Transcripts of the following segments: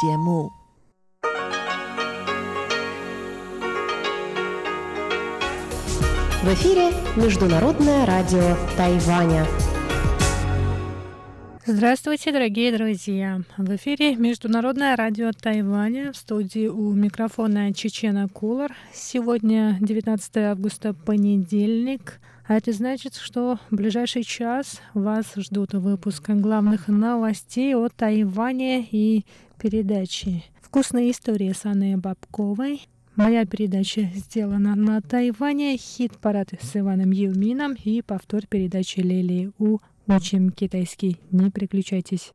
节目。В эфире Международное радио Тайваня. Здравствуйте, дорогие друзья! В эфире Международное радио Тайваня. В студии у микрофона Чечена Кулар. Сегодня 19 августа, понедельник. А это значит, что в ближайший час вас ждут выпуск главных новостей о Тайване и передачи «Вкусные истории» с Анной Бабковой. Моя передача сделана на Тайване, хит-парад с Иваном Юмином и повтор передачи Лили У Учим китайский. Не переключайтесь.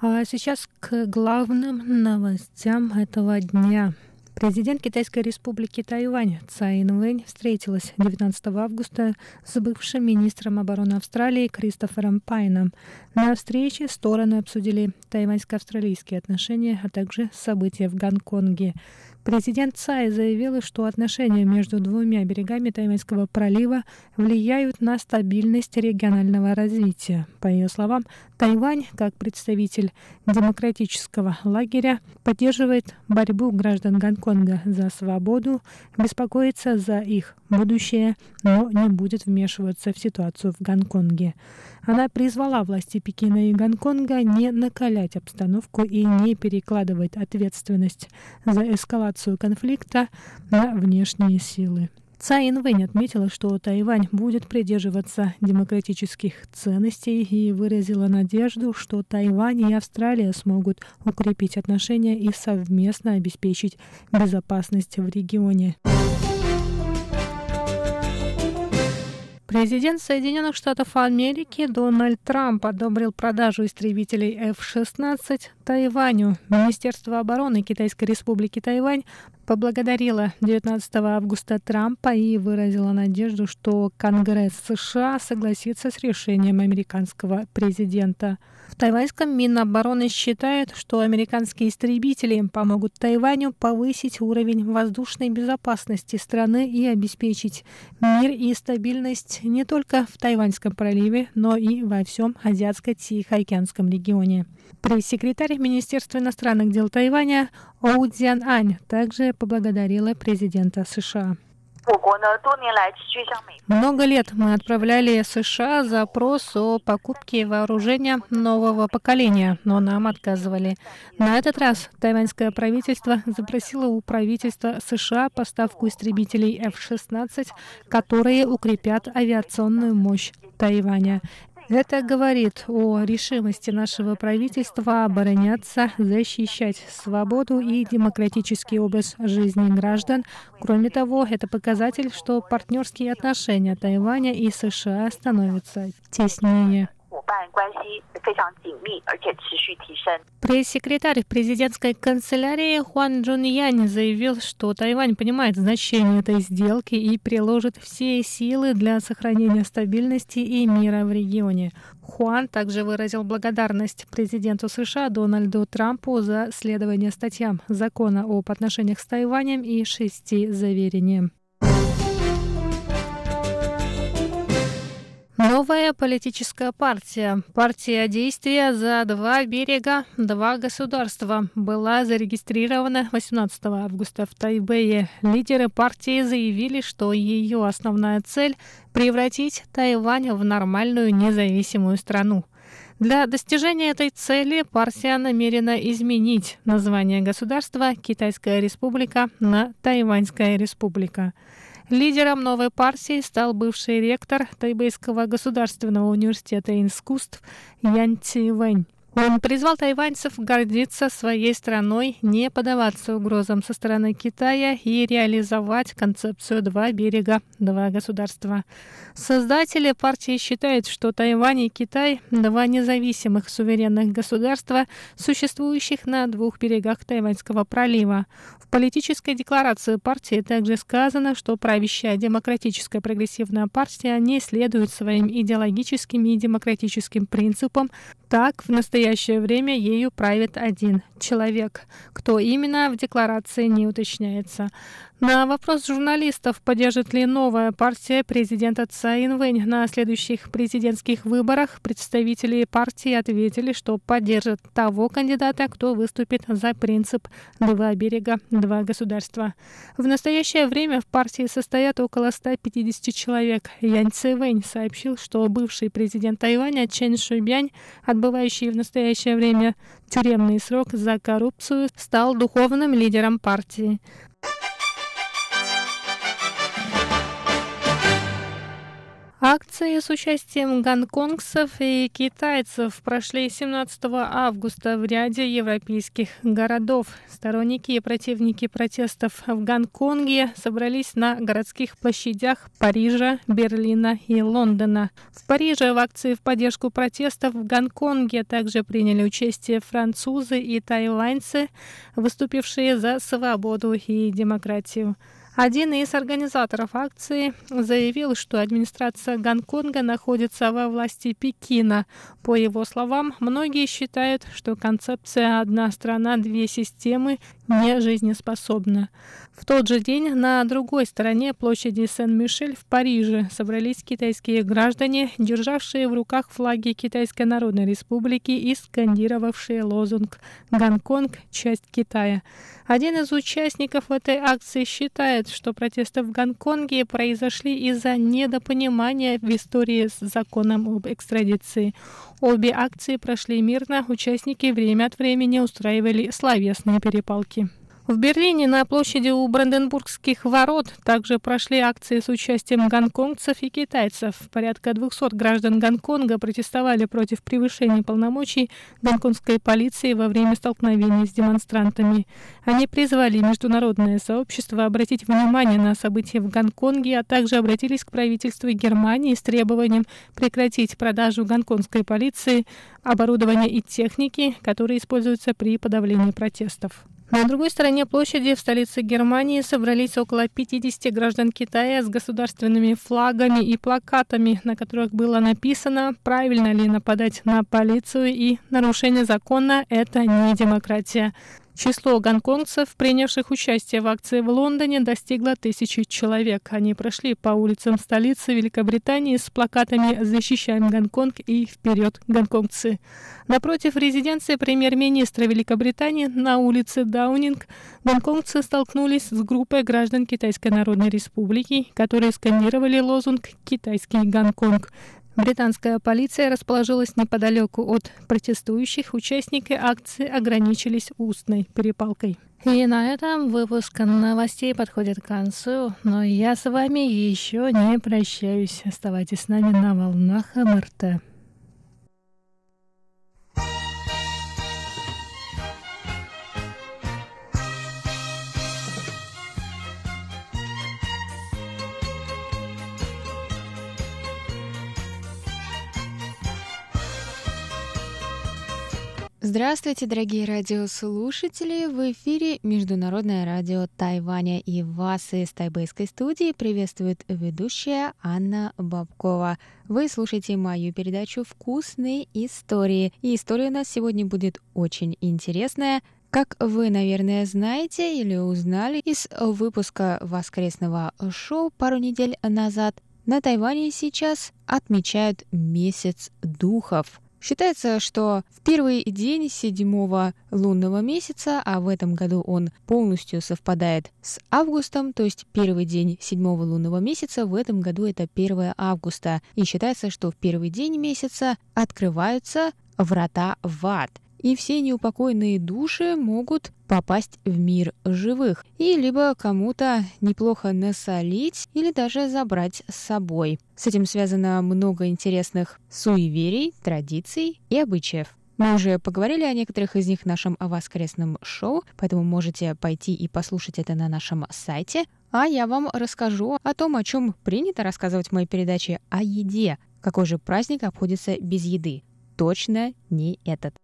А сейчас к главным новостям этого дня. Президент Китайской республики Тайвань Цай Инвэнь встретилась 19 августа с бывшим министром обороны Австралии Кристофером Пайном. На встрече стороны обсудили тайваньско-австралийские отношения, а также события в Гонконге. Президент Цай заявил, что отношения между двумя берегами Тайваньского пролива влияют на стабильность регионального развития. По ее словам, Тайвань, как представитель демократического лагеря, поддерживает борьбу граждан Гонконга за свободу, беспокоится за их будущее, но не будет вмешиваться в ситуацию в Гонконге. Она призвала власти Пекина и Гонконга не накалять обстановку и не перекладывать ответственность за эскалацию конфликта на внешние силы. Цай Инвэнь отметила, что Тайвань будет придерживаться демократических ценностей и выразила надежду, что Тайвань и Австралия смогут укрепить отношения и совместно обеспечить безопасность в регионе. Президент Соединенных Штатов Америки Дональд Трамп одобрил продажу истребителей F-16 Тайваню. Министерство обороны Китайской Республики Тайвань поблагодарило 19 августа Трампа и выразило надежду, что Конгресс США согласится с решением американского президента. В тайваньском Минобороны считают, что американские истребители помогут Тайваню повысить уровень воздушной безопасности страны и обеспечить мир и стабильность не только в Тайваньском проливе, но и во всем Азиатско-Тихоокеанском регионе. Пресс-секретарь Министерства иностранных дел Тайваня Оу Цзян Ань также поблагодарила президента США. Много лет мы отправляли США запрос о покупке вооружения нового поколения, но нам отказывали. На этот раз тайваньское правительство запросило у правительства США поставку истребителей F-16, которые укрепят авиационную мощь Тайваня. Это говорит о решимости нашего правительства обороняться, защищать свободу и демократический образ жизни граждан. Кроме того, это показатель, что партнерские отношения Тайваня и США становятся теснее. Пресс-секретарь президентской канцелярии Хуан Джун Янь заявил, что Тайвань понимает значение этой сделки и приложит все силы для сохранения стабильности и мира в регионе. Хуан также выразил благодарность президенту США Дональду Трампу за следование статьям закона об отношениях с Тайванем и шести заверениям. Новая политическая партия, партия действия за два берега, два государства, была зарегистрирована 18 августа в Тайбэе. Лидеры партии заявили, что ее основная цель – превратить Тайвань в нормальную независимую страну. Для достижения этой цели партия намерена изменить название государства Китайская республика на Тайваньская республика. Лидером новой партии стал бывший ректор Тайбэйского государственного университета искусств Ян Ци Вэнь. Он призвал тайваньцев гордиться своей страной, не поддаваться угрозам со стороны Китая и реализовать концепцию «два берега, два государства». Создатели партии считают, что Тайвань и Китай – два независимых суверенных государства, существующих на двух берегах Тайваньского пролива. В политической декларации партии также сказано, что правящая демократическая прогрессивная партия не следует своим идеологическим и демократическим принципам. Так, в настоящее настоящее время ею правит один человек. Кто именно, в декларации не уточняется. На вопрос журналистов, поддержит ли новая партия президента Цай Инвэнь на следующих президентских выборах, представители партии ответили, что поддержат того кандидата, кто выступит за принцип «два берега, два государства». В настоящее время в партии состоят около 150 человек. Янь Цивэнь сообщил, что бывший президент Тайваня Чен Шуйбянь, отбывающий в настоящее время тюремный срок за коррупцию, стал духовным лидером партии. Акции с участием гонконгцев и китайцев прошли 17 августа в ряде европейских городов. Сторонники и противники протестов в Гонконге собрались на городских площадях Парижа, Берлина и Лондона. В Париже в акции в поддержку протестов в Гонконге также приняли участие французы и тайваньцы, выступившие за свободу и демократию. Один из организаторов акции заявил, что администрация Гонконга находится во власти Пекина. По его словам, многие считают, что концепция «одна страна, две системы» не жизнеспособна. В тот же день на другой стороне площади Сен-Мишель в Париже собрались китайские граждане, державшие в руках флаги Китайской Народной Республики и скандировавшие лозунг «Гонконг – часть Китая». Один из участников этой акции считает, что протесты в Гонконге произошли из-за недопонимания в истории с законом об экстрадиции. Обе акции прошли мирно, участники время от времени устраивали словесные перепалки. В Берлине на площади у Бранденбургских ворот также прошли акции с участием гонконгцев и китайцев. Порядка 200 граждан Гонконга протестовали против превышения полномочий гонконгской полиции во время столкновений с демонстрантами. Они призвали международное сообщество обратить внимание на события в Гонконге, а также обратились к правительству Германии с требованием прекратить продажу гонконгской полиции оборудования и техники, которые используются при подавлении протестов. На другой стороне площади в столице Германии собрались около 50 граждан Китая с государственными флагами и плакатами, на которых было написано, правильно ли нападать на полицию и нарушение закона – это не демократия. Число гонконгцев, принявших участие в акции в Лондоне, достигло тысячи человек. Они прошли по улицам столицы Великобритании с плакатами «Защищаем Гонконг» и «Вперед, гонконгцы». Напротив резиденции премьер-министра Великобритании на улице Даунинг гонконгцы столкнулись с группой граждан Китайской Народной Республики, которые сканировали лозунг «Китайский Гонконг». Британская полиция расположилась неподалеку от протестующих. Участники акции ограничились устной перепалкой. И на этом выпуск новостей подходит к концу, но я с вами еще не прощаюсь. Оставайтесь с нами на волнах МРТ. Здравствуйте, дорогие радиослушатели! В эфире Международное радио Тайваня и вас из тайбэйской студии приветствует ведущая Анна Бабкова. Вы слушаете мою передачу «Вкусные истории». И история у нас сегодня будет очень интересная. Как вы, наверное, знаете или узнали из выпуска воскресного шоу пару недель назад, на Тайване сейчас отмечают месяц духов – Считается, что в первый день седьмого лунного месяца, а в этом году он полностью совпадает с августом, то есть первый день седьмого лунного месяца, в этом году это 1 августа. И считается, что в первый день месяца открываются врата в ад – и все неупокоенные души могут попасть в мир живых и либо кому-то неплохо насолить или даже забрать с собой. С этим связано много интересных суеверий, традиций и обычаев. Мы уже поговорили о некоторых из них в нашем воскресном шоу, поэтому можете пойти и послушать это на нашем сайте. А я вам расскажу о том, о чем принято рассказывать в моей передаче о еде. Какой же праздник обходится без еды? Точно не этот.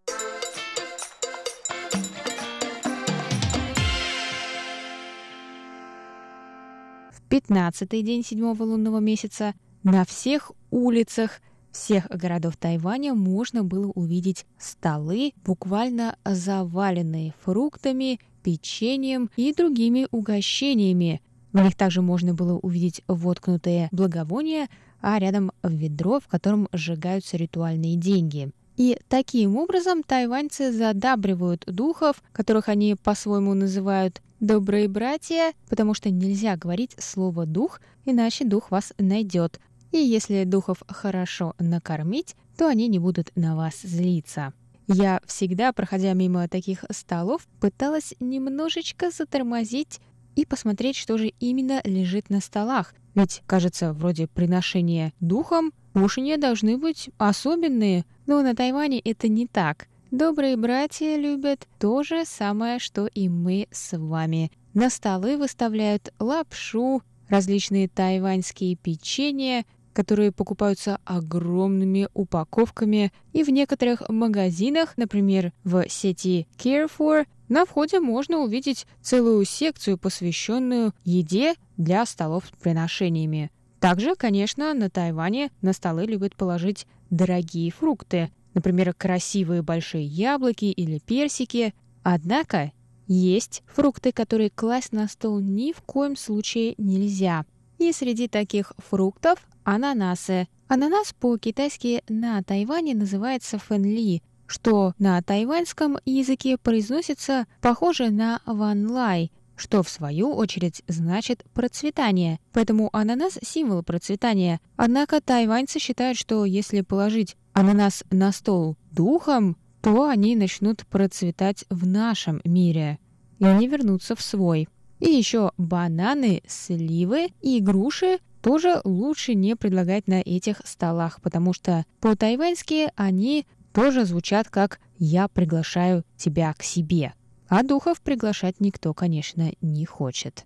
Пятнадцатый день седьмого лунного месяца на всех улицах всех городов Тайваня можно было увидеть столы, буквально заваленные фруктами, печеньем и другими угощениями. В них также можно было увидеть воткнутые благовония, а рядом ведро, в котором сжигаются ритуальные деньги. И таким образом тайваньцы задабривают духов, которых они по-своему называют «добрые братья», потому что нельзя говорить слово «дух», иначе дух вас найдет. И если духов хорошо накормить, то они не будут на вас злиться. Я всегда, проходя мимо таких столов, пыталась немножечко затормозить и посмотреть, что же именно лежит на столах. Ведь, кажется, вроде приношения духом, кушания должны быть особенные. Но на Тайване это не так. Добрые братья любят то же самое, что и мы с вами. На столы выставляют лапшу, различные тайваньские печенья, которые покупаются огромными упаковками, и в некоторых магазинах, например, в сети Carrefour, на входе можно увидеть целую секцию, посвященную еде для столов с приношениями. Также, конечно, на Тайване на столы любят положить дорогие фрукты, например, красивые большие яблоки или персики. Однако есть фрукты, которые класть на стол ни в коем случае нельзя. И среди таких фруктов ананасы. Ананас по-китайски на Тайване называется фэнли, что на тайваньском языке произносится похоже на ванлай, что в свою очередь значит процветание. Поэтому ананас – символ процветания. Однако тайваньцы считают, что если положить ананас на стол духом, то они начнут процветать в нашем мире и не вернутся в свой. И еще бананы, сливы и груши тоже лучше не предлагать на этих столах, потому что по-тайваньски они тоже звучат как «я приглашаю тебя к себе». А духов приглашать никто, конечно, не хочет.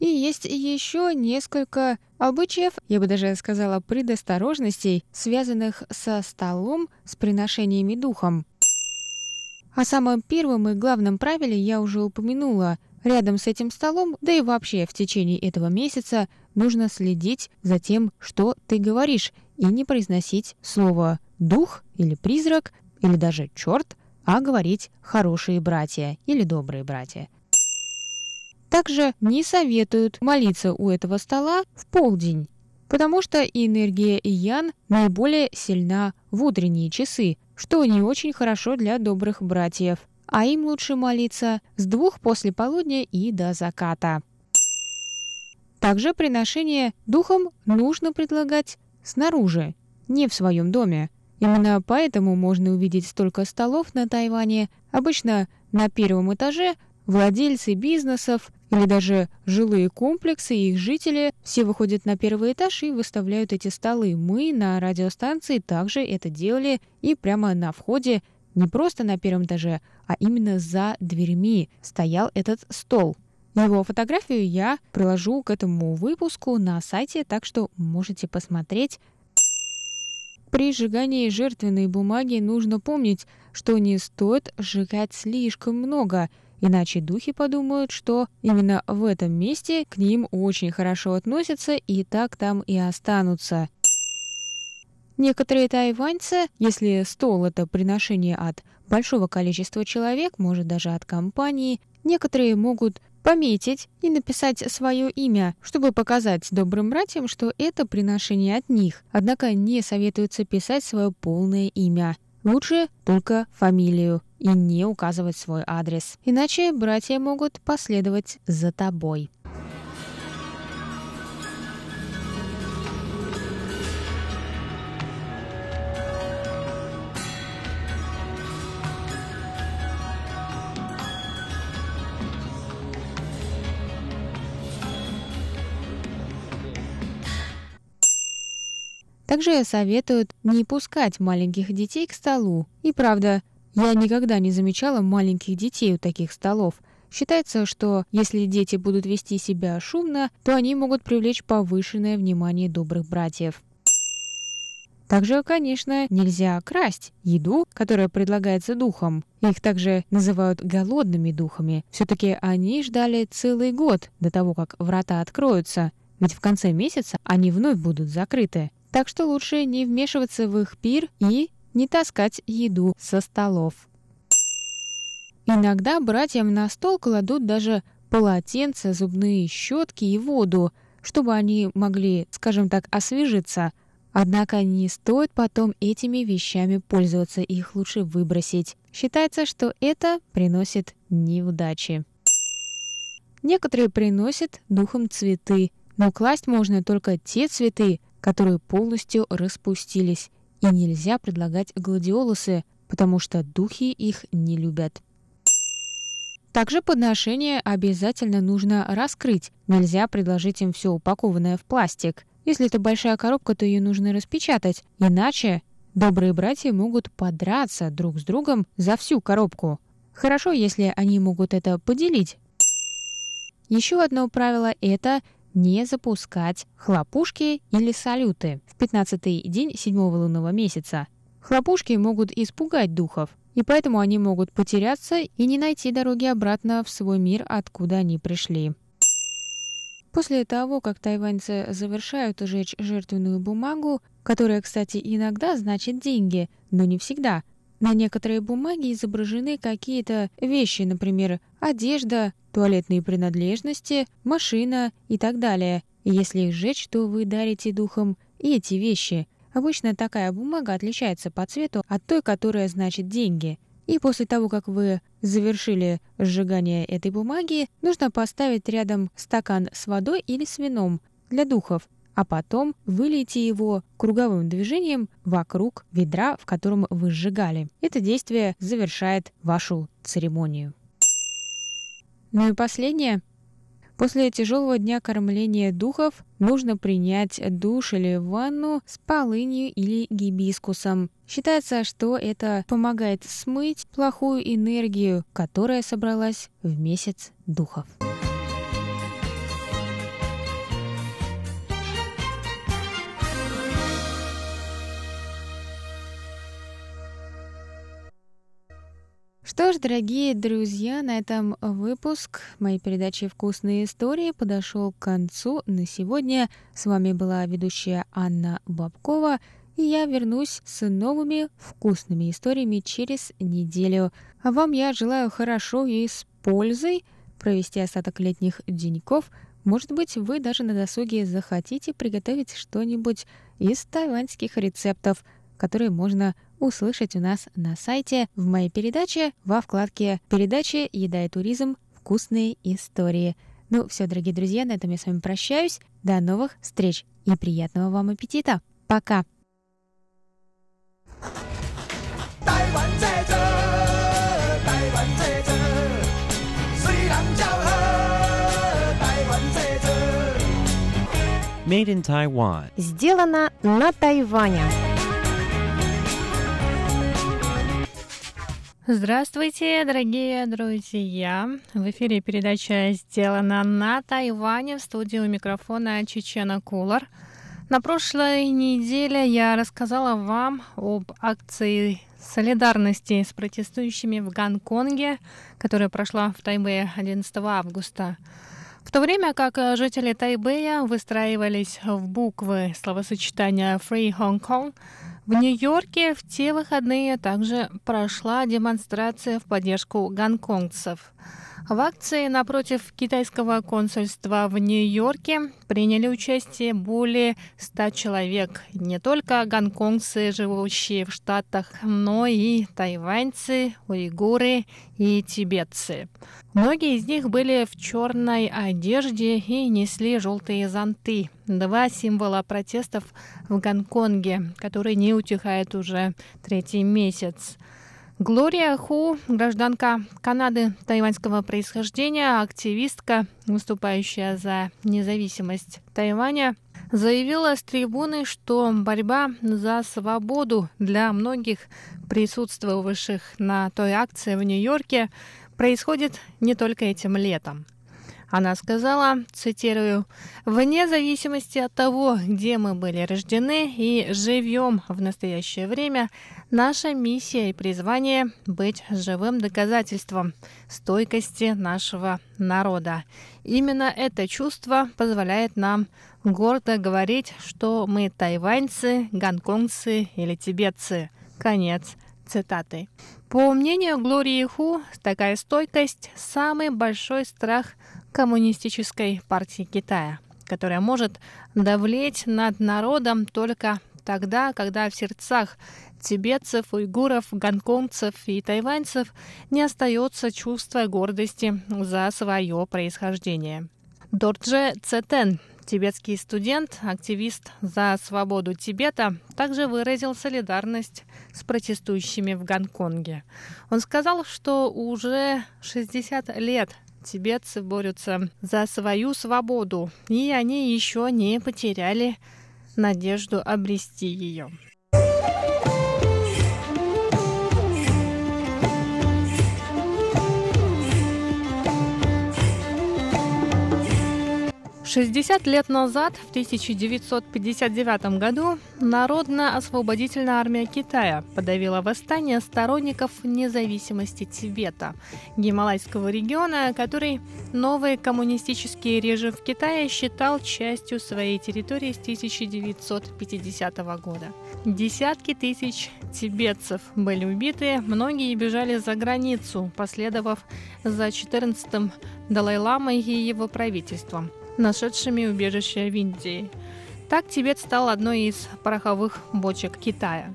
И есть еще несколько обычаев, я бы даже сказала предосторожностей, связанных со столом с приношениями духом. О самом первом и главном правиле я уже упомянула. Рядом с этим столом, да и вообще в течение этого месяца, нужно следить за тем, что ты говоришь, и не произносить слово «дух» или «призрак» или даже «черт», а говорить «хорошие братья» или «добрые братья». Также не советуют молиться у этого стола в полдень, потому что энергия Ян наиболее сильна в утренние часы, что не очень хорошо для добрых братьев, а им лучше молиться с двух после полудня и до заката. Также приношение духом нужно предлагать снаружи, не в своем доме. Именно поэтому можно увидеть столько столов на Тайване. Обычно на первом этаже владельцы бизнесов или даже жилые комплексы и их жители все выходят на первый этаж и выставляют эти столы. Мы на радиостанции также это делали и прямо на входе, не просто на первом этаже, а именно за дверьми стоял этот стол. Его фотографию я приложу к этому выпуску на сайте, так что можете посмотреть. При сжигании жертвенной бумаги нужно помнить, что не стоит сжигать слишком много – Иначе духи подумают, что именно в этом месте к ним очень хорошо относятся и так там и останутся. Некоторые тайваньцы, если стол – это приношение от большого количества человек, может даже от компании, некоторые могут пометить и написать свое имя, чтобы показать добрым братьям, что это приношение от них. Однако не советуется писать свое полное имя. Лучше только фамилию и не указывать свой адрес. Иначе братья могут последовать за тобой. Также советуют не пускать маленьких детей к столу. И правда, я никогда не замечала маленьких детей у таких столов. Считается, что если дети будут вести себя шумно, то они могут привлечь повышенное внимание добрых братьев. Также, конечно, нельзя красть еду, которая предлагается духом. Их также называют голодными духами. Все-таки они ждали целый год до того, как врата откроются, ведь в конце месяца они вновь будут закрыты. Так что лучше не вмешиваться в их пир и не таскать еду со столов. Иногда братьям на стол кладут даже полотенца, зубные щетки и воду, чтобы они могли, скажем так, освежиться – Однако не стоит потом этими вещами пользоваться, их лучше выбросить. Считается, что это приносит неудачи. Некоторые приносят духом цветы, но класть можно только те цветы, которые полностью распустились, и нельзя предлагать гладиолусы, потому что духи их не любят. Также подношение обязательно нужно раскрыть. Нельзя предложить им все упакованное в пластик. Если это большая коробка, то ее нужно распечатать, иначе добрые братья могут подраться друг с другом за всю коробку. Хорошо, если они могут это поделить. Еще одно правило – это не запускать хлопушки или салюты в 15-й день седьмого лунного месяца. Хлопушки могут испугать духов, и поэтому они могут потеряться и не найти дороги обратно в свой мир, откуда они пришли. После того, как тайваньцы завершают сжечь жертвенную бумагу, которая, кстати, иногда значит деньги, но не всегда, на некоторые бумаги изображены какие-то вещи, например, одежда, туалетные принадлежности, машина и так далее. И если их сжечь, то вы дарите духом и эти вещи. Обычно такая бумага отличается по цвету от той, которая значит деньги – и после того, как вы завершили сжигание этой бумаги, нужно поставить рядом стакан с водой или с вином для духов, а потом вылейте его круговым движением вокруг ведра, в котором вы сжигали. Это действие завершает вашу церемонию. Ну и последнее – После тяжелого дня кормления духов нужно принять душ или ванну с полынью или гибискусом. Считается, что это помогает смыть плохую энергию, которая собралась в месяц духов. Что ж, дорогие друзья, на этом выпуск моей передачи «Вкусные истории» подошел к концу на сегодня. С вами была ведущая Анна Бабкова, и я вернусь с новыми вкусными историями через неделю. А вам я желаю хорошо и с пользой провести остаток летних деньков. Может быть, вы даже на досуге захотите приготовить что-нибудь из тайваньских рецептов, которые можно услышать у нас на сайте в моей передаче во вкладке «Передачи «Еда и туризм. Вкусные истории». Ну все, дорогие друзья, на этом я с вами прощаюсь. До новых встреч и приятного вам аппетита. Пока! Made in Taiwan. Сделано на Тайване. Здравствуйте, дорогие друзья! В эфире передача «Сделана на Тайване» в студии у микрофона Чечена Кулар. На прошлой неделе я рассказала вам об акции солидарности с протестующими в Гонконге, которая прошла в Тайбэе 11 августа. В то время как жители Тайбэя выстраивались в буквы словосочетания «Free Hong Kong», в Нью-Йорке в те выходные также прошла демонстрация в поддержку гонконгцев. В акции напротив китайского консульства в Нью-Йорке приняли участие более 100 человек. Не только гонконгцы, живущие в Штатах, но и тайваньцы, уйгуры и тибетцы. Многие из них были в черной одежде и несли желтые зонты. Два символа протестов в Гонконге, который не утихает уже третий месяц. Глория Ху, гражданка Канады тайваньского происхождения, активистка, выступающая за независимость Тайваня, заявила с трибуны, что борьба за свободу для многих присутствовавших на той акции в Нью-Йорке происходит не только этим летом. Она сказала, цитирую, «Вне зависимости от того, где мы были рождены и живем в настоящее время, наша миссия и призвание – быть живым доказательством стойкости нашего народа. Именно это чувство позволяет нам гордо говорить, что мы тайваньцы, гонконгцы или тибетцы». Конец цитаты. По мнению Глории Ху, такая стойкость – самый большой страх коммунистической партии Китая, которая может давлеть над народом только тогда, когда в сердцах тибетцев, уйгуров, гонконгцев и тайваньцев не остается чувство гордости за свое происхождение. Дордже Цетен, тибетский студент, активист за свободу Тибета, также выразил солидарность с протестующими в Гонконге. Он сказал, что уже 60 лет тибетцы борются за свою свободу, и они еще не потеряли надежду обрести ее. 60 лет назад, в 1959 году, Народно-освободительная армия Китая подавила восстание сторонников независимости Тибета, гималайского региона, который новый коммунистический режим в Китае считал частью своей территории с 1950 года. Десятки тысяч тибетцев были убиты, многие бежали за границу, последовав за 14-м Далай-ламой и его правительством – нашедшими убежище в Индии. Так Тибет стал одной из пороховых бочек Китая.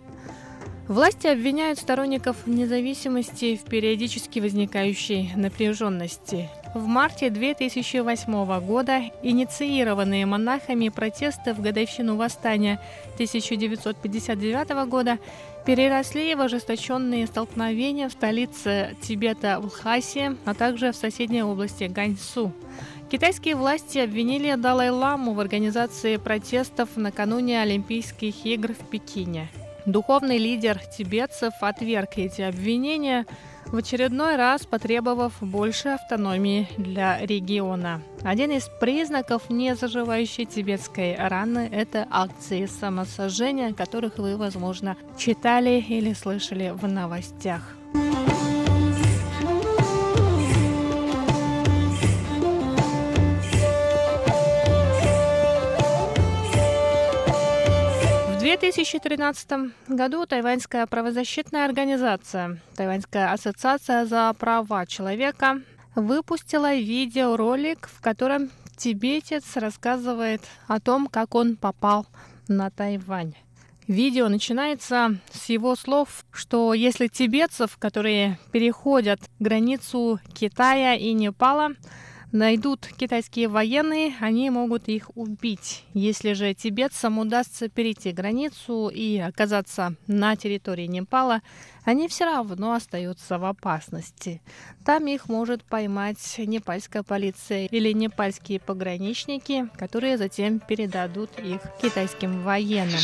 Власти обвиняют сторонников независимости в периодически возникающей напряженности. В марте 2008 года инициированные монахами протесты в годовщину восстания 1959 года переросли в ожесточенные столкновения в столице Тибета в Лхасе, а также в соседней области Ганьсу. Китайские власти обвинили Далай-ламу в организации протестов накануне Олимпийских игр в Пекине. Духовный лидер тибетцев отверг эти обвинения, в очередной раз потребовав больше автономии для региона. Один из признаков незаживающей тибетской раны – это акции самосожжения, которых вы, возможно, читали или слышали в новостях. 2013 году тайваньская правозащитная организация Тайваньская ассоциация за права человека выпустила видеоролик, в котором тибетец рассказывает о том, как он попал на Тайвань. Видео начинается с его слов, что если тибетцев, которые переходят границу Китая и Непала, найдут китайские военные, они могут их убить. Если же тибетцам удастся перейти границу и оказаться на территории Непала, они все равно остаются в опасности. Там их может поймать непальская полиция или непальские пограничники, которые затем передадут их китайским военным.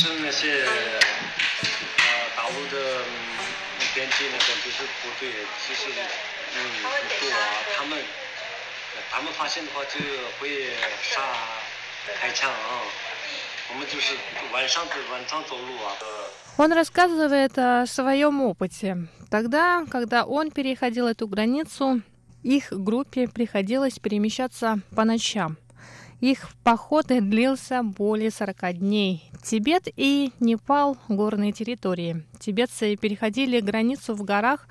他们发现的话就会杀开枪啊。我们就是晚上晚上走路啊。Он рассказывает о своем опыте. Тогда, когда он переходил эту границу, их группе приходилось перемещаться по ночам. Их поход длился более 40 дней. Тибет и Непал – горные территории. Тибетцы переходили границу в горах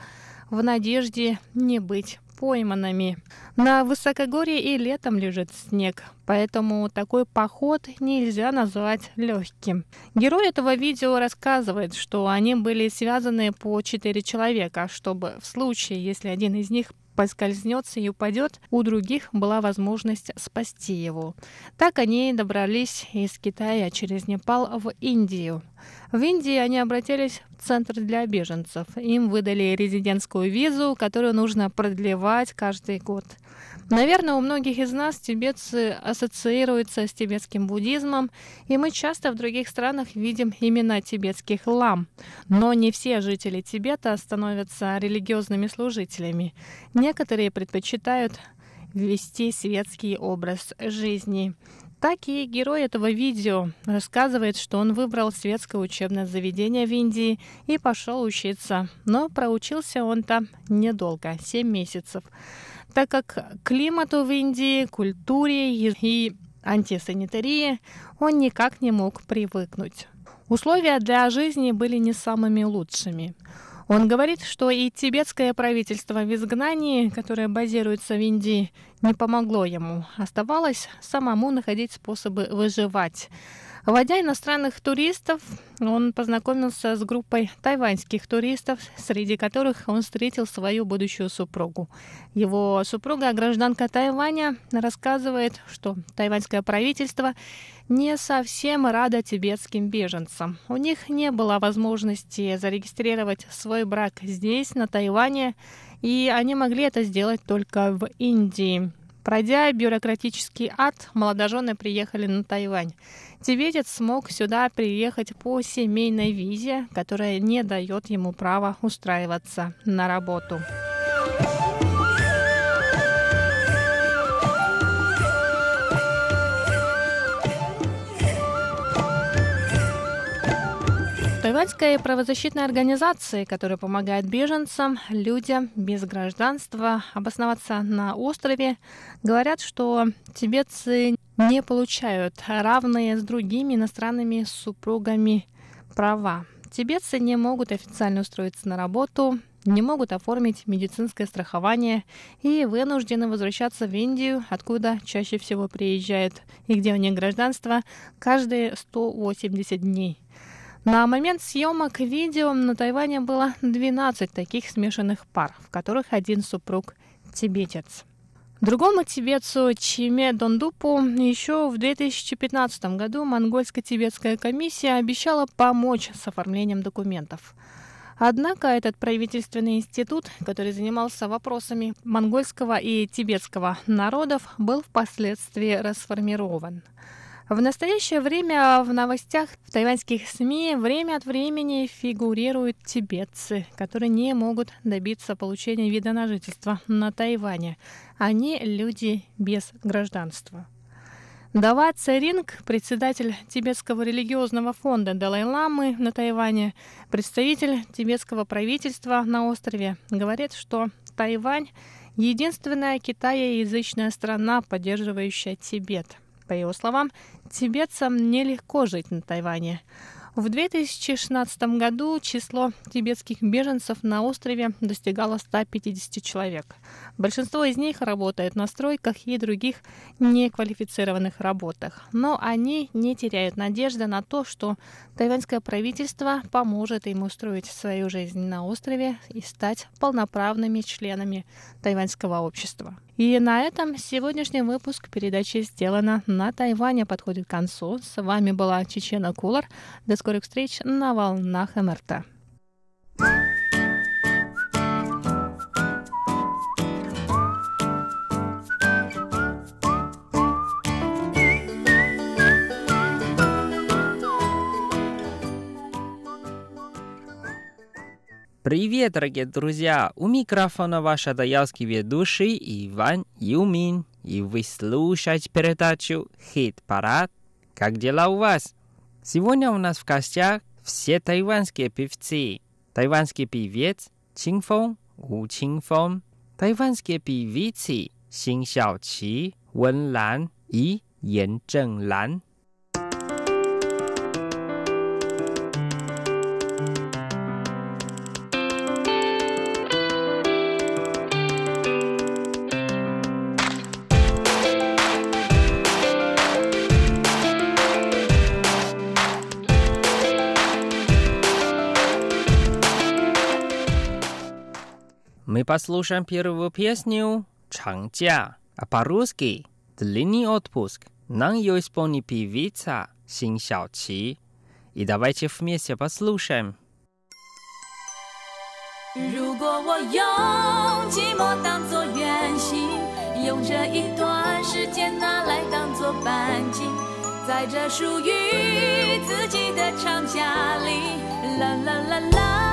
в надежде не быть пойманными. На высокогорье и летом лежит снег, поэтому такой поход нельзя назвать легким. Герой этого видео рассказывает, что они были связаны по четыре человека, чтобы в случае, если один из них поскользнется и упадет, у других была возможность спасти его. Так они добрались из Китая через Непал в Индию. В Индии они обратились в Центр для беженцев. Им выдали резидентскую визу, которую нужно продлевать каждый год. Наверное, у многих из нас тибетцы ассоциируются с тибетским буддизмом, и мы часто в других странах видим именно тибетских лам. Но не все жители Тибета становятся религиозными служителями. Некоторые предпочитают вести светский образ жизни. Так и герой этого видео рассказывает, что он выбрал светское учебное заведение в Индии и пошел учиться. Но проучился он там недолго, 7 месяцев, так как климату в Индии, культуре и антисанитарии он никак не мог привыкнуть. Условия для жизни были не самыми лучшими. Он говорит, что и тибетское правительство в изгнании, которое базируется в Индии, не помогло ему. Оставалось самому находить способы выживать. Водя иностранных туристов, он познакомился с группой тайваньских туристов, среди которых он встретил свою будущую супругу. Его супруга, гражданка Тайваня, рассказывает, что тайваньское правительство не совсем рада тибетским беженцам. У них не было возможности зарегистрировать свой брак здесь, на Тайване, и они могли это сделать только в Индии. Пройдя бюрократический ад, молодожены приехали на Тайвань. Тибетец смог сюда приехать по семейной визе, которая не дает ему права устраиваться на работу. Тайваньская правозащитная организация, которая помогает беженцам, людям без гражданства обосноваться на острове, говорят, что тибетцы не получают равные с другими иностранными супругами права. Тибетцы не могут официально устроиться на работу, не могут оформить медицинское страхование и вынуждены возвращаться в Индию, откуда чаще всего приезжают и где у них гражданство, каждые 180 дней. На момент съемок видео на Тайване было 12 таких смешанных пар, в которых один супруг тибетец. Другому тибетцу Чиме Дондупу еще в 2015 году монгольско-тибетская комиссия обещала помочь с оформлением документов. Однако этот правительственный институт, который занимался вопросами монгольского и тибетского народов, был впоследствии расформирован. В настоящее время в новостях в тайваньских СМИ время от времени фигурируют тибетцы, которые не могут добиться получения вида на жительство на Тайване. Они люди без гражданства. Дава Церинг, председатель Тибетского религиозного фонда Далай-Ламы на Тайване, представитель тибетского правительства на острове, говорит, что Тайвань — единственная китаеязычная страна, поддерживающая Тибет — по его словам, тибетцам нелегко жить на Тайване. В 2016 году число тибетских беженцев на острове достигало 150 человек. Большинство из них работает на стройках и других неквалифицированных работах. Но они не теряют надежды на то, что тайваньское правительство поможет им устроить свою жизнь на острове и стать полноправными членами тайваньского общества. И на этом сегодняшний выпуск передачи «Сделано на Тайване» подходит к концу. С вами была Чечена Кулар. До скорых встреч на волнах МРТ. Привет, дорогие друзья! У микрофона ваш адаялский ведущий Иван Юмин. И вы слушаете передачу «Хит-парад». Как дела у вас? Сегодня у нас в гостях все тайванские певцы. Тайванский певец Чинфон, У Чинфон, тайванские певицы Син Xiaoqi, Wen Lan и Ян Зhenглан. Мы послушаем первую песню «Чангджа», а по-русски «Длинный отпуск». Нам ее исполнит певица Син Xiaoqi. И давайте вместе послушаем. 如果我用寂寞当作远行，用这一段时间拿来当作半径，在这属于自己的长假里，啦啦啦啦。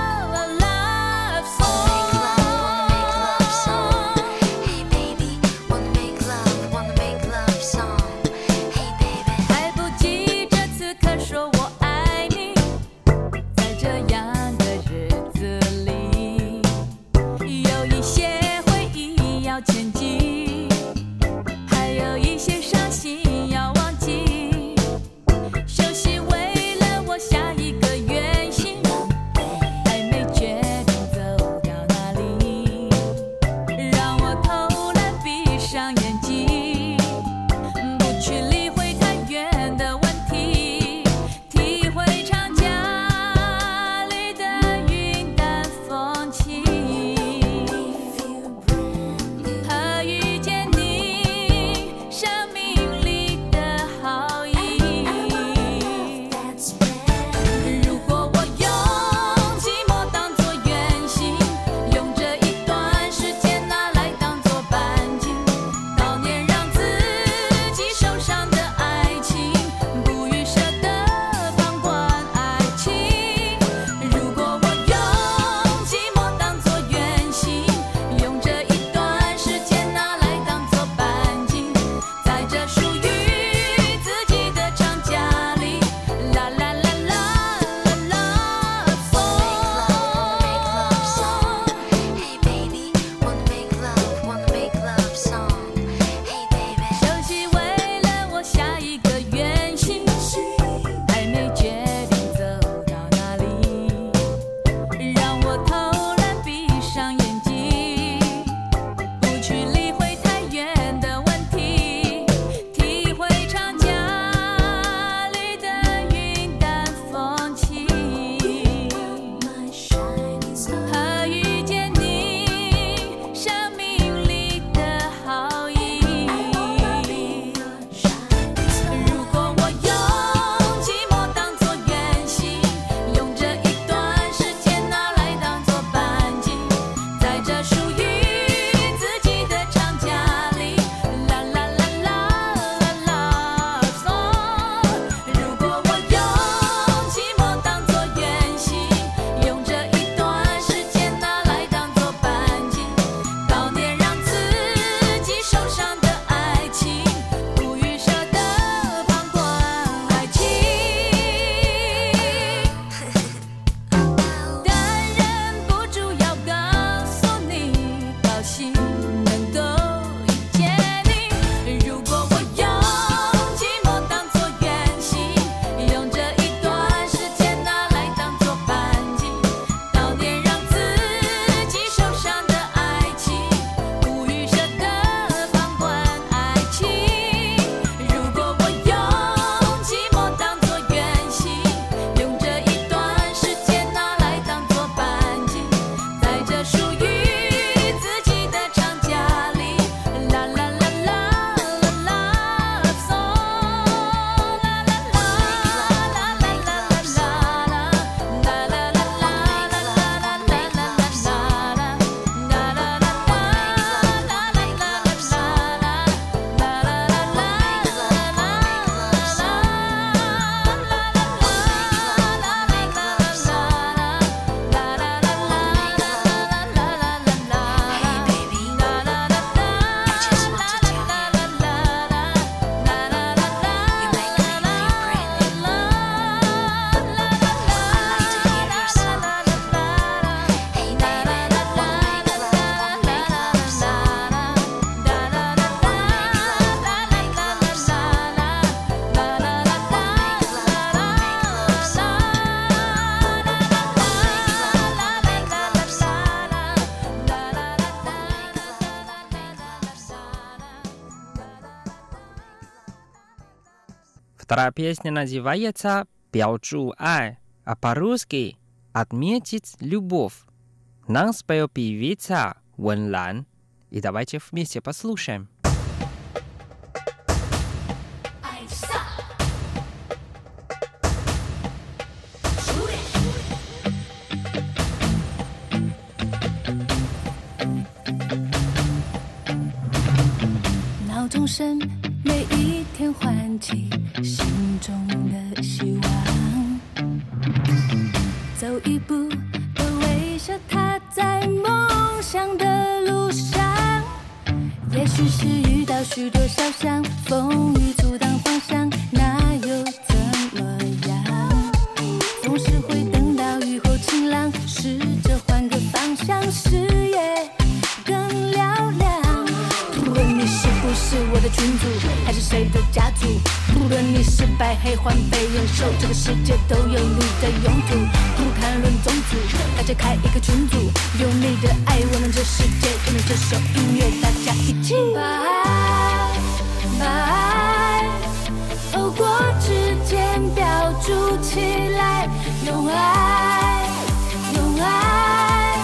Вторая песня называется «Пяучу ай», а по-русски «Отметить любовь». Нам спел певица Вэн Лан. И давайте вместе послушаем. 声每一天唤起 一步的微笑，踏在梦想的路上。也许是遇到许多小伤，风雨阻挡方向，那又怎么样？总是会等到雨后晴朗，试着换个方向，视野。是我的群主，还是我的群主？你是白黑黄肥人受，这个世界都有你的用途。不谈论种族，大家开一个群组，用你的爱温暖这世界。跟着这首音乐，大家一起把爱，把爱透过指尖标注起来，用爱，用爱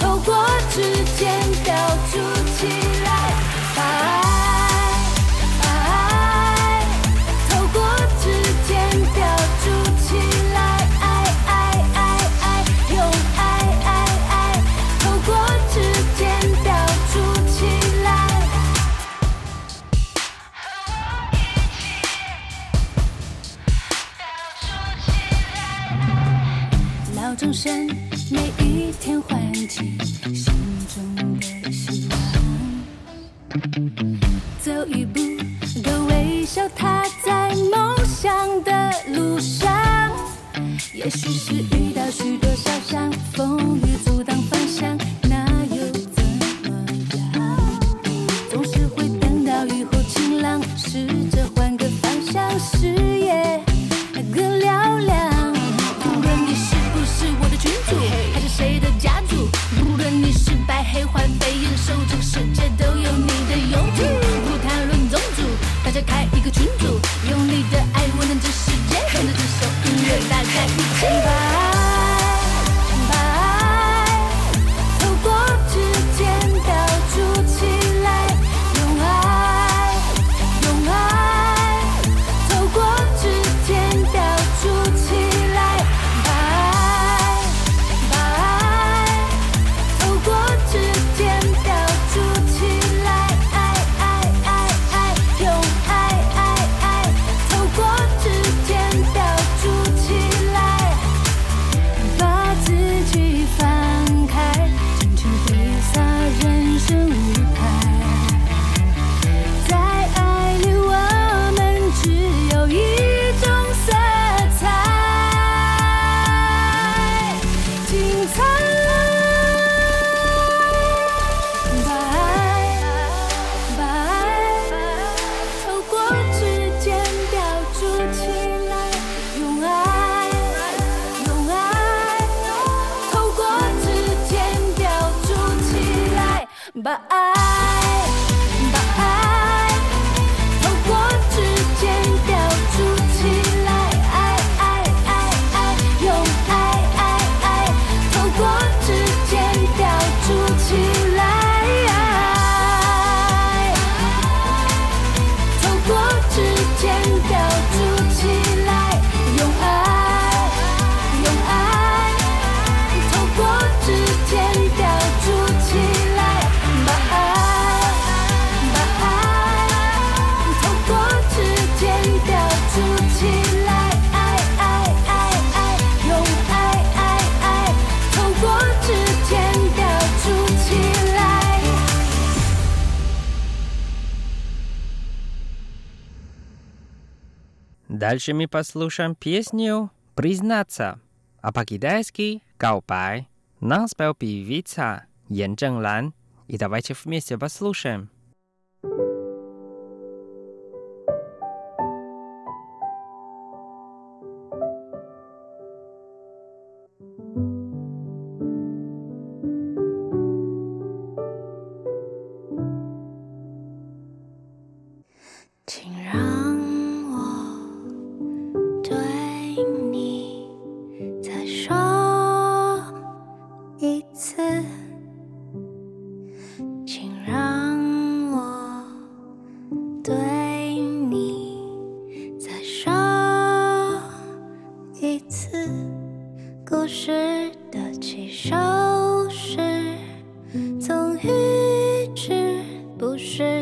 透过指尖标注重生每一天唤起心中的希望，走一步都微笑，踏在梦想的路上。也许是 But I Дальше мы послушаем песню «Признаться», а по-китайски «Гаупай». Нам спел певица Ян Чжэнлан. И давайте вместе послушаем.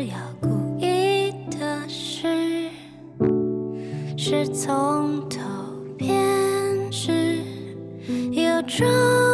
要故意的事，是从头编织，有种。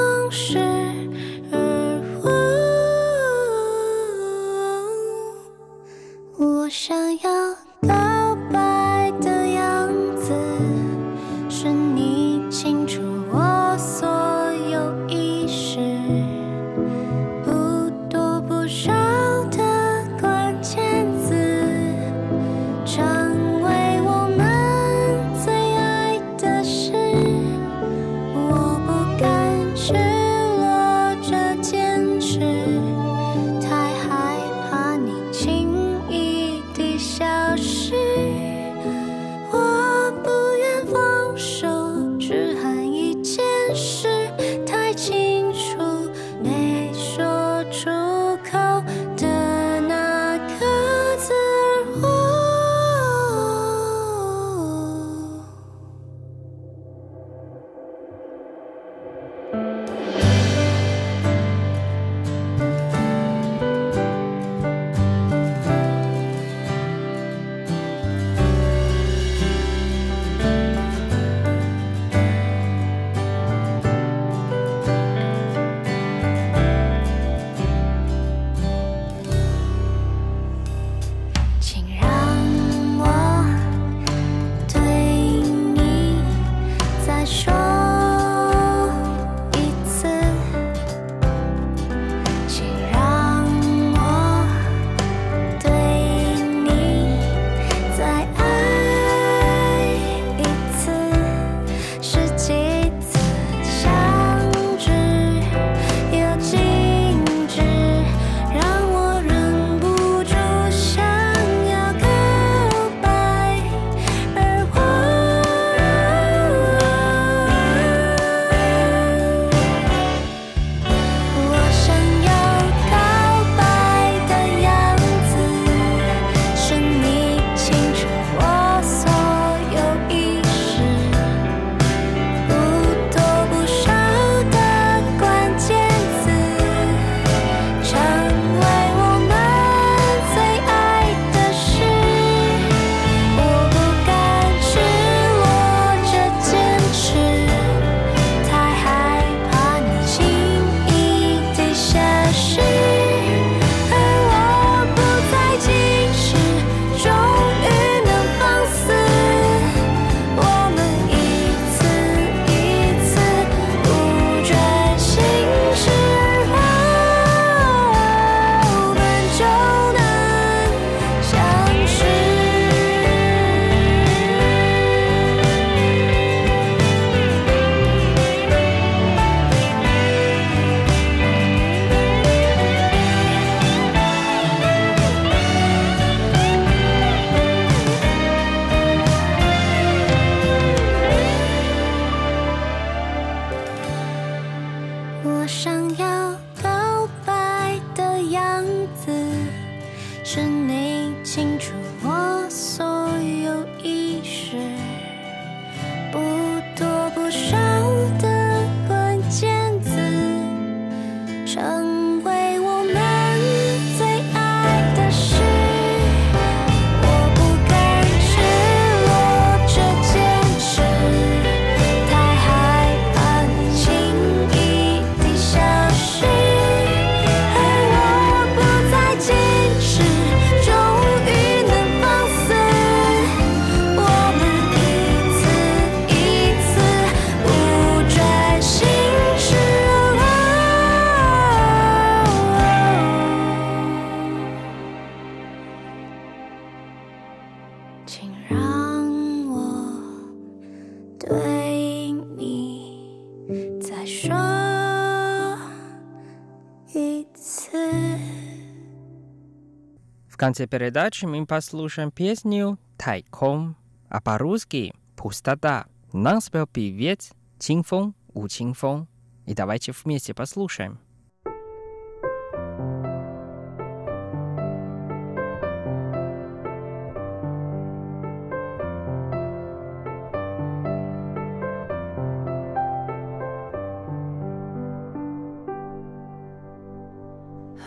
конце передачи мы послушаем песню «Тайком», а по-русски «Пустота». Нам спел певец Чинфон У Чинфон. И давайте вместе послушаем.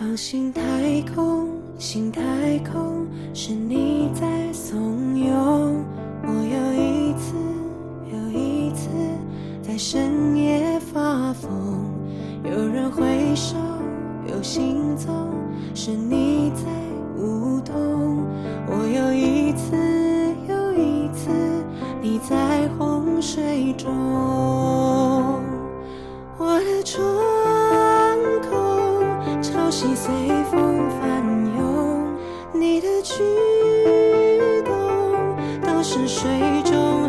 航行太空。 心太空是你在怂恿我，又一次又一次在深夜发疯。有人挥手，有行踪，是你在舞动。我又一次又一次你。在洪水中。我的窗口潮汐随风翻涌，你的举动都是水中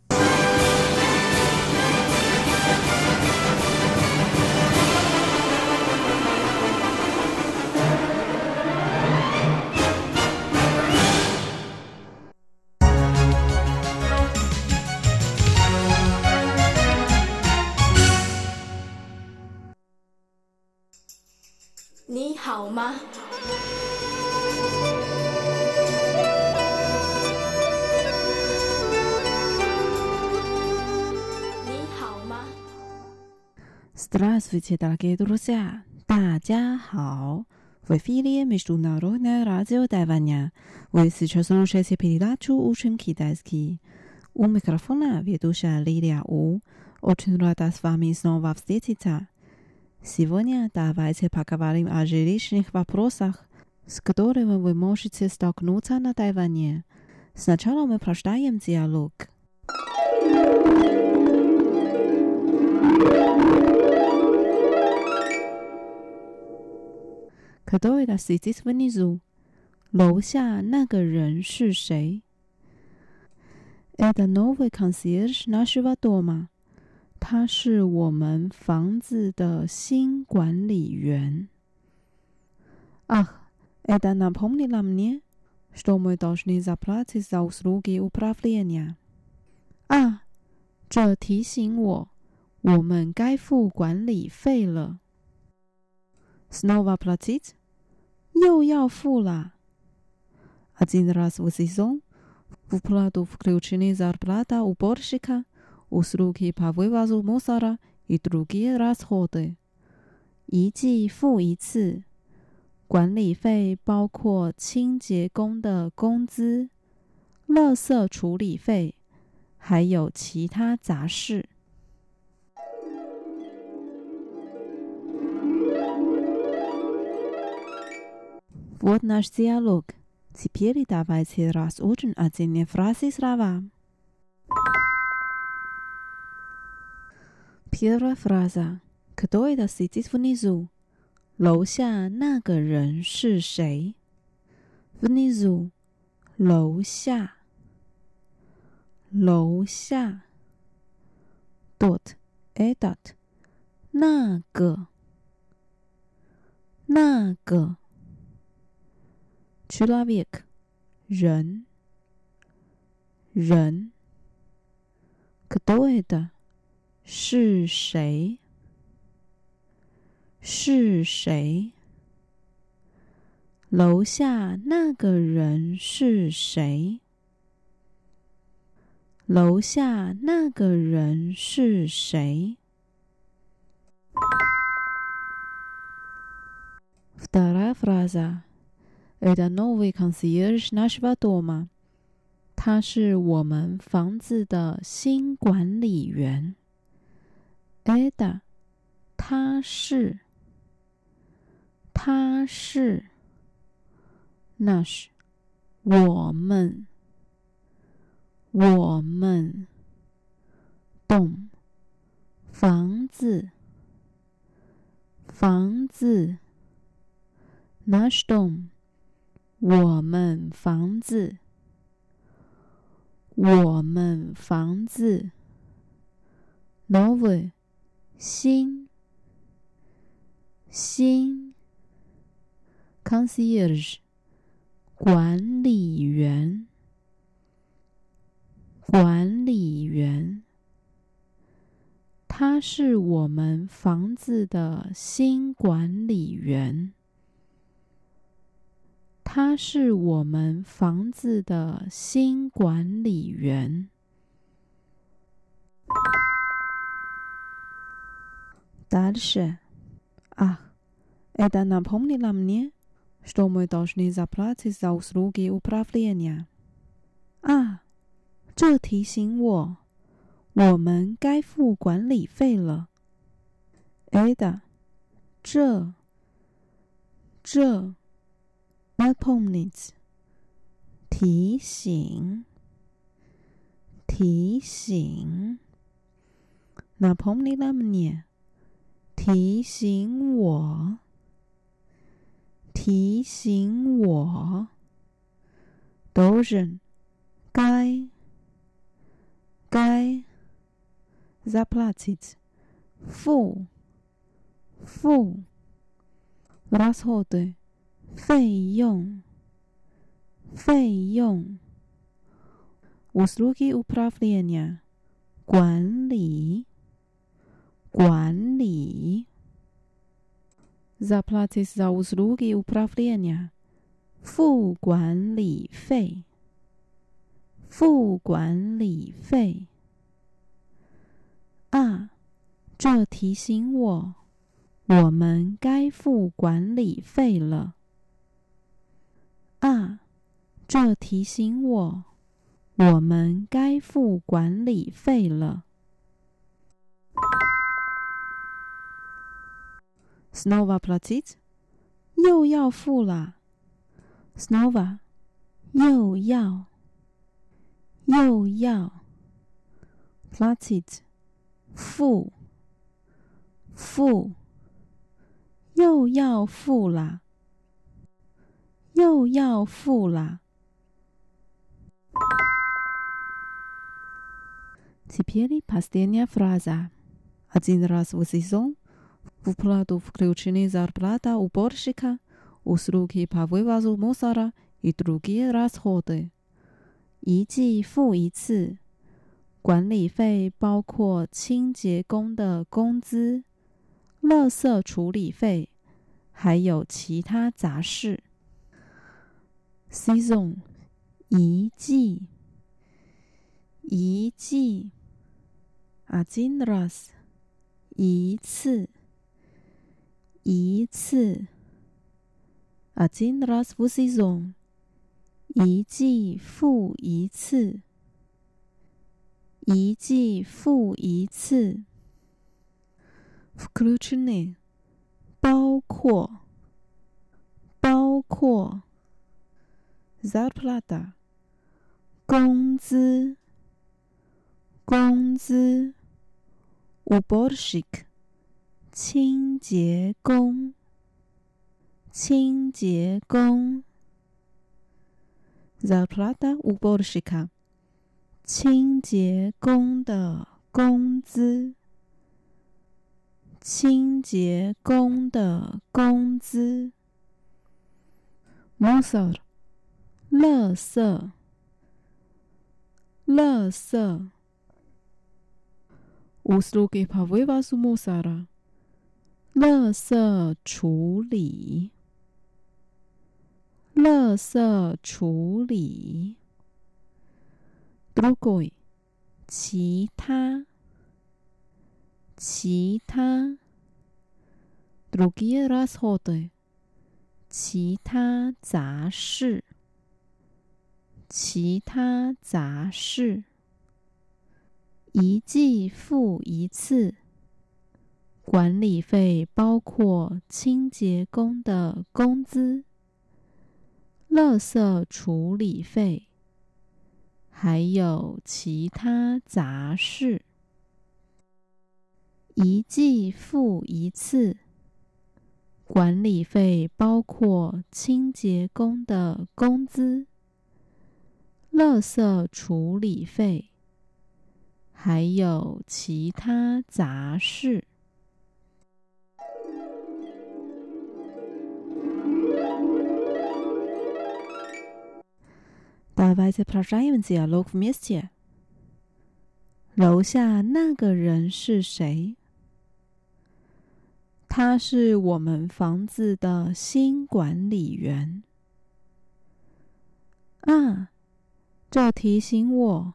Здравствуйте, дорогие друзья! 大家好! В эфире Международное радио Тайваня. Вы сейчас слушаете передачу «Учим китайский». У микрофона ведущая Лилия У. Очень рада с вами снова встретиться. Сегодня давайте поговорим о жилищных вопросах, с которыми вы можете столкнуться на Тайване. Сначала мы прочитаем диалог. Кто это сидит внизу? 楼下那个人是谁？Это новый консьерж нашего дома. 他是我们房子的新管理员。Ах, это напомнило мне, что мы должны заплатить за услуги управления. 啊，这提醒我，我们该付管理费了。Снова платить? 又要付啦。Один раз в сезон в плату включены зарплата уборщика услуги по вывозу мусора и другие расходы。一季付一次，管理费包括清洁工的工资、垃圾处理费， 还有其他杂事。 Вот наш диалог. Теперь давайте разучим отдельные фразы и слова. Первая фраза. Кто это сидит внизу? Лоуся на рен ши шей? Внизу. Лоуся. Лоуся. Тот. Этот. На гэ. На гэ. Человек，人，人。Кто это？是谁？是谁？楼下那个人是谁？楼下那个人是谁？Вторая фраза. ada novi konseyevich nashvar doma 他是我们房子的新管理员 ada 他是他是 nash 我们我们栋房子房子 nashdom 我们房子，我们房子，новый 新，新。Concierge，管理员，管理员，他是我们房子的新管理员。 他是我们房子的新管理员。Дальше，啊，это напомнило мне。что мы должны заплатить за услуги управления. 啊，这提醒我，我们该付管理费了。Это，这，这 ，напомнить，提醒，提醒，напомнила мне，提醒我。提醒我，должен，该，该，заплатить，付，付，расходы， 费用，费用。usługi uprawienia 管理，管理。zapłacisz za usługi uprawienia 付管理费，付管理费。啊，这提醒我，我们该付管理费了。啊，这提醒我，我们该付管理费了。Snova platit，又要付了。Snova，又要，又要。Platit，付，付，又要付了，又要付了。Теперь последняя фраза. Один раз в сезон В оплату включены зарплата уборщика, услуги по вывозу мусора и другие расходы. 一季付一次，管理费包括清洁工的工资、垃圾处理费，还有其他杂事。 Season 一季，一季。Один раз 一次。一次，один раз в сезон，一季付一次， 一季复一次。включены，包括，包括。 zarplata，工资，工资，uborshik，清洁工，清洁工，zarplata uborshika，清洁工的工资。清洁工的工资。Mosor，乐色乐色。五十六给宝贝发什么啥了乐色处理。乐色处理。logo 其他其他其他杂事。其他杂事，一季付一次，管理费包括清洁工的工资、垃圾处理费，还有其他杂事。一季付一次，管理费包括清洁工的工资、垃圾处理费，还有其他杂事。Давайте прощаем диалог вместе。楼下那个人是谁？他是我们房子的新管理员。啊， 这提醒我，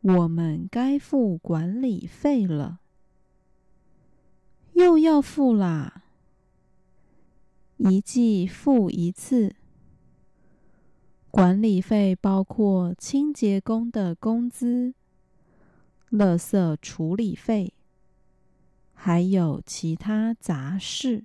我们该付管理费了。又要付啦！一季付一次，管理费包括清洁工的工资、垃圾处理费。还有其他杂事。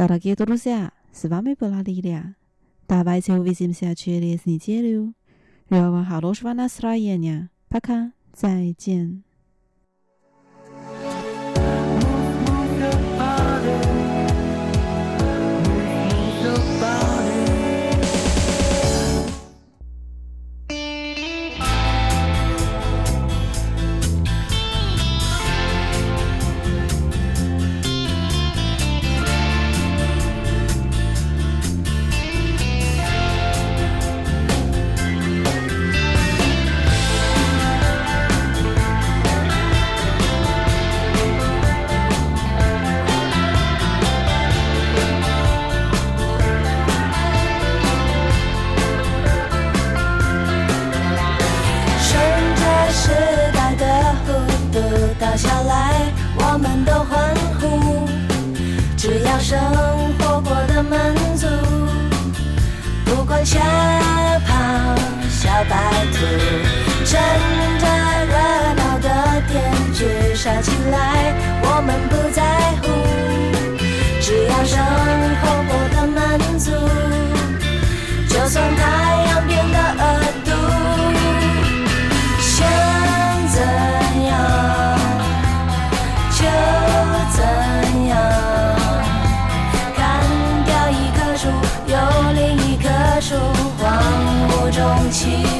Дорогие друзья, с вами была Лилия. Давайте увидимся через неделю. Желаю вам хорошего настроения. Пока. 再见。下跑小白兔，趁着热闹的天去耍起来，我们不在乎，只要生活过得满足，就算太。情。